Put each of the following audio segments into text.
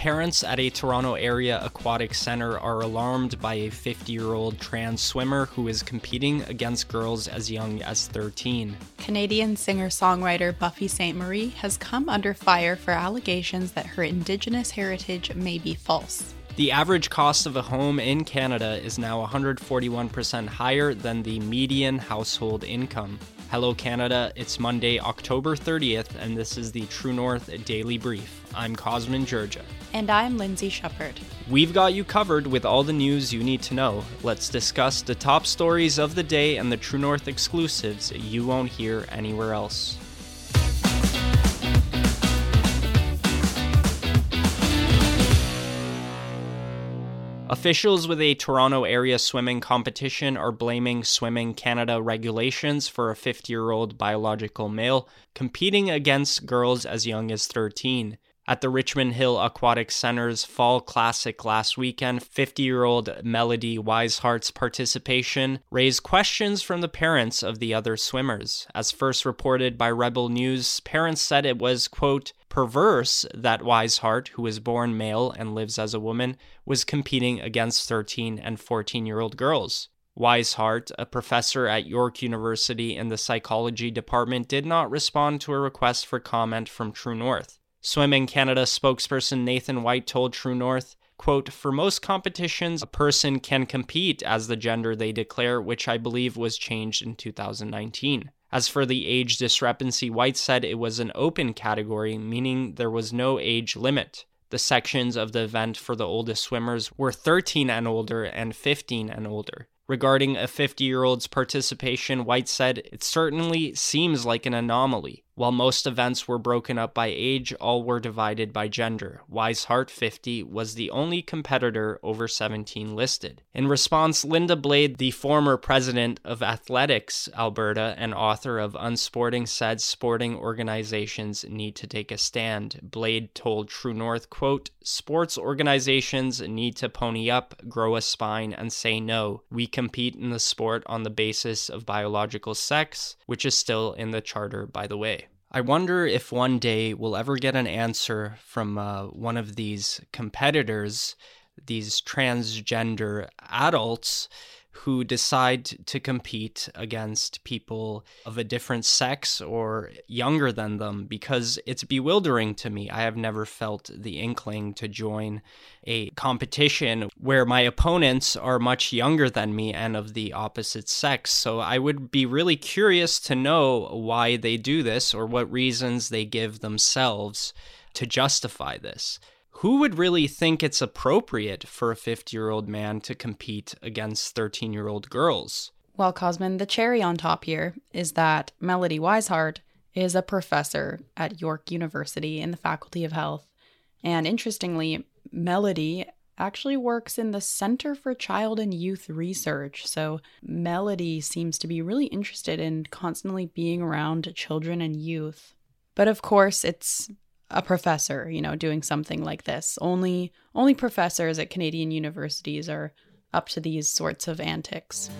Parents at a Toronto area aquatic center are alarmed by a 50 year old trans swimmer who is competing against girls as young as 13. Canadian singer songwriter Buffy Sainte-Marie has come under fire for allegations that her Indigenous heritage may be false. The average cost of a home in Canada is now 141% higher than the median household income. Hello, Canada. It's Monday, October 30th, and this is the True North Daily Brief. I'm Cosmin Dzsurdzsa. And I'm Lindsay Shepherd. We've got you covered with all the news you need to know. Let's discuss the top stories of the day and the True North exclusives you won't hear anywhere else. Officials with a Toronto area swimming competition are blaming Swimming Canada regulations for a 50 year old biological male competing against girls as young as 13. At the Richmond Hill Aquatic Center's Fall Classic last weekend, 50 year old Melody Wiseheart's participation raised questions from the parents of the other swimmers. As first reported by Rebel News, parents said it was, quote, perverse that Wiseheart, who was born male and lives as a woman, was competing against 13 and 14 year old girls. Wiseheart, a professor at York University in the psychology department, did not respond to a request for comment from True North. Swimming Canada spokesperson Nathan White told True North, quote, For most competitions, a person can compete as the gender they declare, which I believe was changed in 2019. As for the age discrepancy, White said it was an open category, meaning there was no age limit. The sections of the event for the oldest swimmers were 13 and older and 15 and older. Regarding a 50 year old's participation, White said, It certainly seems like an anomaly. While most events were broken up by age, all were divided by gender. Wiseheart 50 was the only competitor over 17 listed. In response, Linda Blade, the former president of Athletics Alberta and author of Unsporting, said sporting organizations need to take a stand. Blade told True North, quote, Sports organizations need to pony up, grow a spine, and say no. We compete in the sport on the basis of biological sex, which is still in the charter, by the way. I wonder if one day we'll ever get an answer from uh, one of these competitors, these transgender adults who decide to compete against people of a different sex or younger than them because it's bewildering to me. I have never felt the inkling to join a competition where my opponents are much younger than me and of the opposite sex. So I would be really curious to know why they do this or what reasons they give themselves to justify this who would really think it's appropriate for a 50 year old man to compete against 13 year old girls? Well, Cosmin, the cherry on top here is that Melody Wiseheart is a professor at York University in the Faculty of Health. And interestingly, Melody actually works in the Center for Child and Youth Research. So, Melody seems to be really interested in constantly being around children and youth. But of course, it's a professor, you know, doing something like this. Only only professors at Canadian universities are up to these sorts of antics.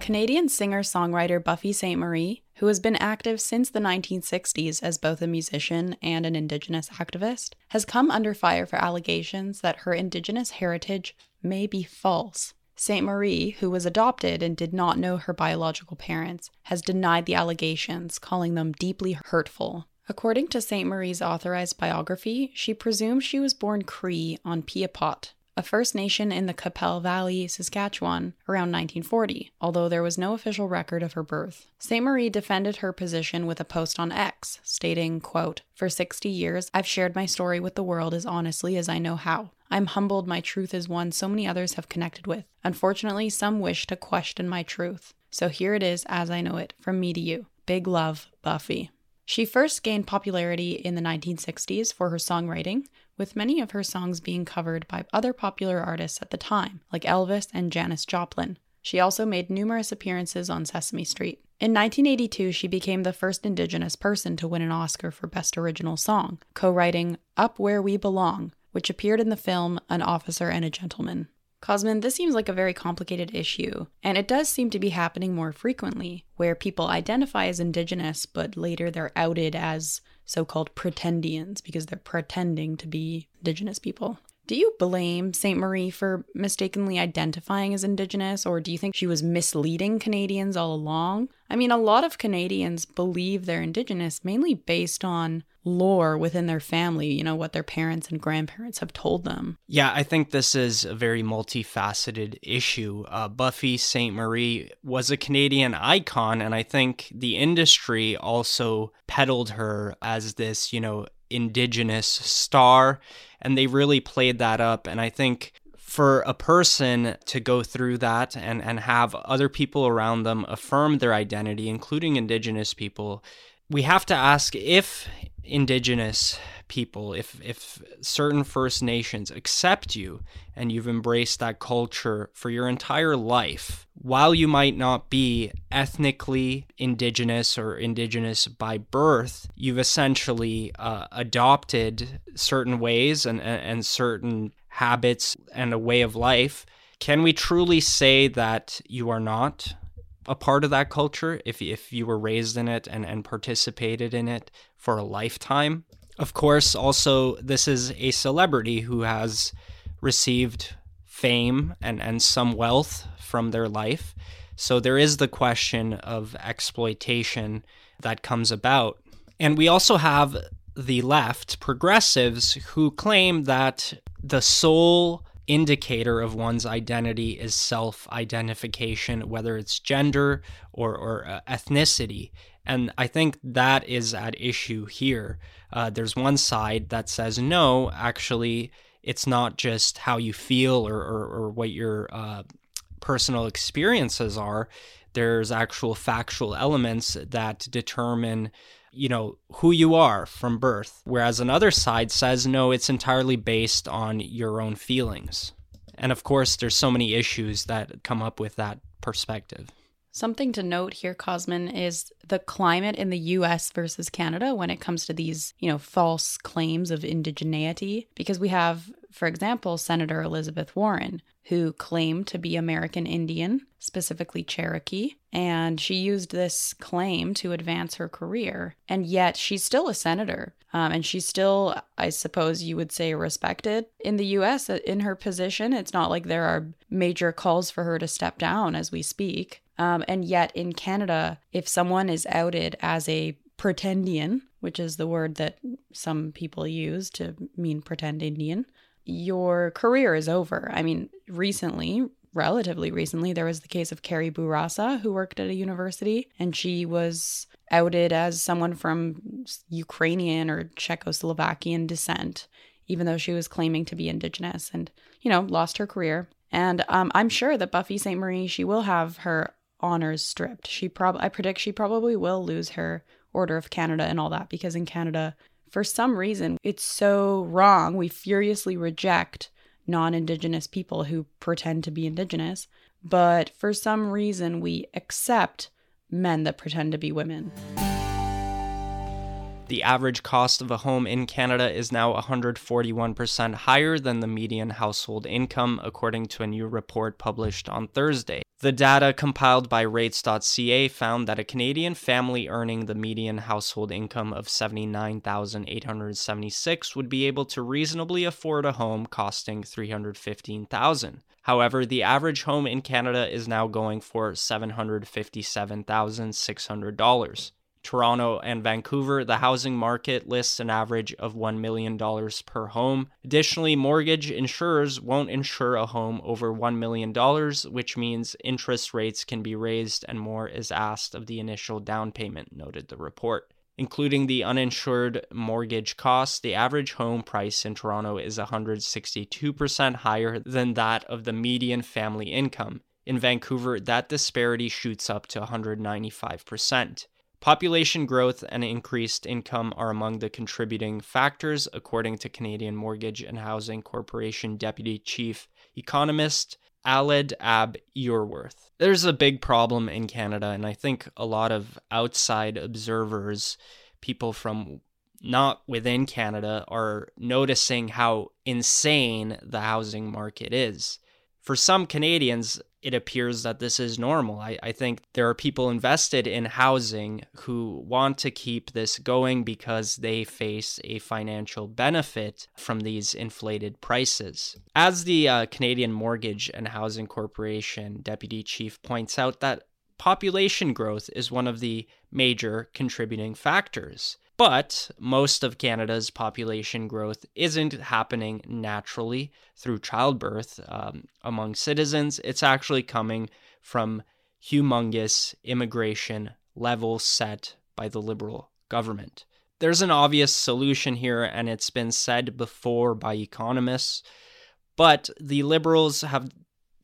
Canadian singer-songwriter Buffy Sainte-Marie, who has been active since the 1960s as both a musician and an indigenous activist, has come under fire for allegations that her indigenous heritage may be false. Sainte-Marie, who was adopted and did not know her biological parents, has denied the allegations, calling them deeply hurtful. According to Sainte-Marie's authorized biography, she presumes she was born Cree on Piapot, a First Nation in the Qu'Appelle Valley, Saskatchewan, around 1940, although there was no official record of her birth. Sainte-Marie defended her position with a post on X, stating, quote, For 60 years, I've shared my story with the world as honestly as I know how. I'm humbled my truth is one so many others have connected with. Unfortunately, some wish to question my truth. So here it is as I know it, from me to you. Big love, Buffy. She first gained popularity in the 1960s for her songwriting, with many of her songs being covered by other popular artists at the time, like Elvis and Janis Joplin. She also made numerous appearances on Sesame Street. In 1982, she became the first Indigenous person to win an Oscar for Best Original Song, co writing Up Where We Belong, which appeared in the film An Officer and a Gentleman. Cosmin, this seems like a very complicated issue, and it does seem to be happening more frequently, where people identify as Indigenous, but later they're outed as so called pretendians because they're pretending to be Indigenous people. Do you blame Sainte-Marie for mistakenly identifying as Indigenous, or do you think she was misleading Canadians all along? I mean, a lot of Canadians believe they're Indigenous mainly based on lore within their family, you know, what their parents and grandparents have told them. Yeah, I think this is a very multifaceted issue. Uh, Buffy Sainte-Marie was a Canadian icon, and I think the industry also peddled her as this, you know, indigenous star and they really played that up and i think for a person to go through that and, and have other people around them affirm their identity including indigenous people we have to ask if indigenous people, if if certain First Nations accept you and you've embraced that culture for your entire life, while you might not be ethnically indigenous or indigenous by birth, you've essentially uh, adopted certain ways and, and certain habits and a way of life. Can we truly say that you are not a part of that culture if, if you were raised in it and, and participated in it for a lifetime. Of course, also, this is a celebrity who has received fame and, and some wealth from their life. So there is the question of exploitation that comes about. And we also have the left, progressives, who claim that the sole indicator of one's identity is self identification, whether it's gender or, or uh, ethnicity. And I think that is at issue here. Uh, there's one side that says, no, actually, it's not just how you feel or, or, or what your uh, personal experiences are. There's actual factual elements that determine you know, who you are from birth. Whereas another side says, no, it's entirely based on your own feelings. And of course, there's so many issues that come up with that perspective. Something to note here, Cosmin, is the climate in the US versus Canada when it comes to these, you know, false claims of indigeneity. Because we have, for example, Senator Elizabeth Warren, who claimed to be American Indian, specifically Cherokee, and she used this claim to advance her career. And yet she's still a senator. Um, and she's still, I suppose you would say, respected in the US in her position. It's not like there are major calls for her to step down as we speak. Um, and yet in Canada, if someone is outed as a pretendian, which is the word that some people use to mean pretend Indian, your career is over. I mean, recently, relatively recently, there was the case of Carrie Bourassa, who worked at a university, and she was outed as someone from Ukrainian or Czechoslovakian descent, even though she was claiming to be Indigenous and, you know, lost her career. And um, I'm sure that Buffy Sainte-Marie, she will have her honors stripped. She prob I predict she probably will lose her Order of Canada and all that because in Canada, for some reason, it's so wrong. We furiously reject non-indigenous people who pretend to be indigenous, but for some reason we accept men that pretend to be women. The average cost of a home in Canada is now 141% higher than the median household income, according to a new report published on Thursday. The data compiled by rates.ca found that a Canadian family earning the median household income of 79,876 would be able to reasonably afford a home costing 315,000. However, the average home in Canada is now going for $757,600. Toronto and Vancouver, the housing market lists an average of $1 million per home. Additionally, mortgage insurers won't insure a home over $1 million, which means interest rates can be raised and more is asked of the initial down payment, noted the report. Including the uninsured mortgage costs, the average home price in Toronto is 162% higher than that of the median family income. In Vancouver, that disparity shoots up to 195%. Population growth and increased income are among the contributing factors, according to Canadian Mortgage and Housing Corporation Deputy Chief Economist Aled ab Iorwerth. There's a big problem in Canada, and I think a lot of outside observers, people from not within Canada, are noticing how insane the housing market is. For some Canadians, it appears that this is normal. I, I think there are people invested in housing who want to keep this going because they face a financial benefit from these inflated prices. As the uh, Canadian Mortgage and Housing Corporation deputy chief points out, that population growth is one of the major contributing factors. But most of Canada's population growth isn't happening naturally through childbirth um, among citizens. It's actually coming from humongous immigration levels set by the Liberal government. There's an obvious solution here, and it's been said before by economists, but the Liberals have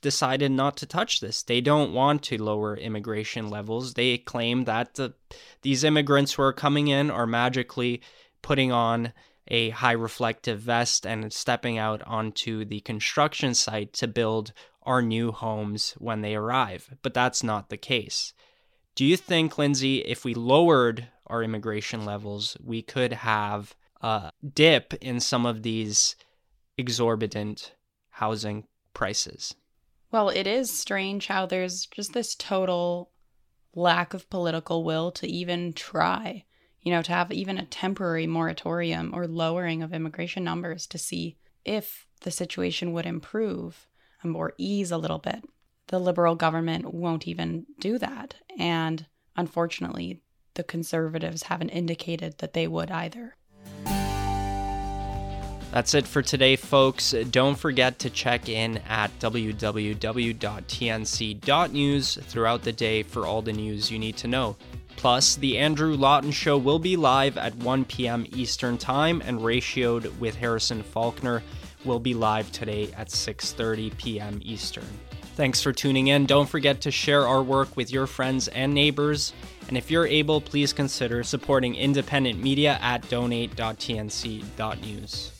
decided not to touch this. They don't want to lower immigration levels. They claim that the, these immigrants who are coming in are magically putting on a high reflective vest and stepping out onto the construction site to build our new homes when they arrive. But that's not the case. Do you think, Lindsay, if we lowered our immigration levels, we could have a dip in some of these exorbitant housing prices? Well, it is strange how there's just this total lack of political will to even try, you know, to have even a temporary moratorium or lowering of immigration numbers to see if the situation would improve or ease a little bit. The liberal government won't even do that. And unfortunately, the conservatives haven't indicated that they would either. That's it for today, folks. Don't forget to check in at www.tnc.news throughout the day for all the news you need to know. Plus, the Andrew Lawton Show will be live at 1 p.m. Eastern Time, and Ratioed with Harrison Faulkner will be live today at 6:30 p.m. Eastern. Thanks for tuning in. Don't forget to share our work with your friends and neighbors. And if you're able, please consider supporting independent media at donate.tnc.news.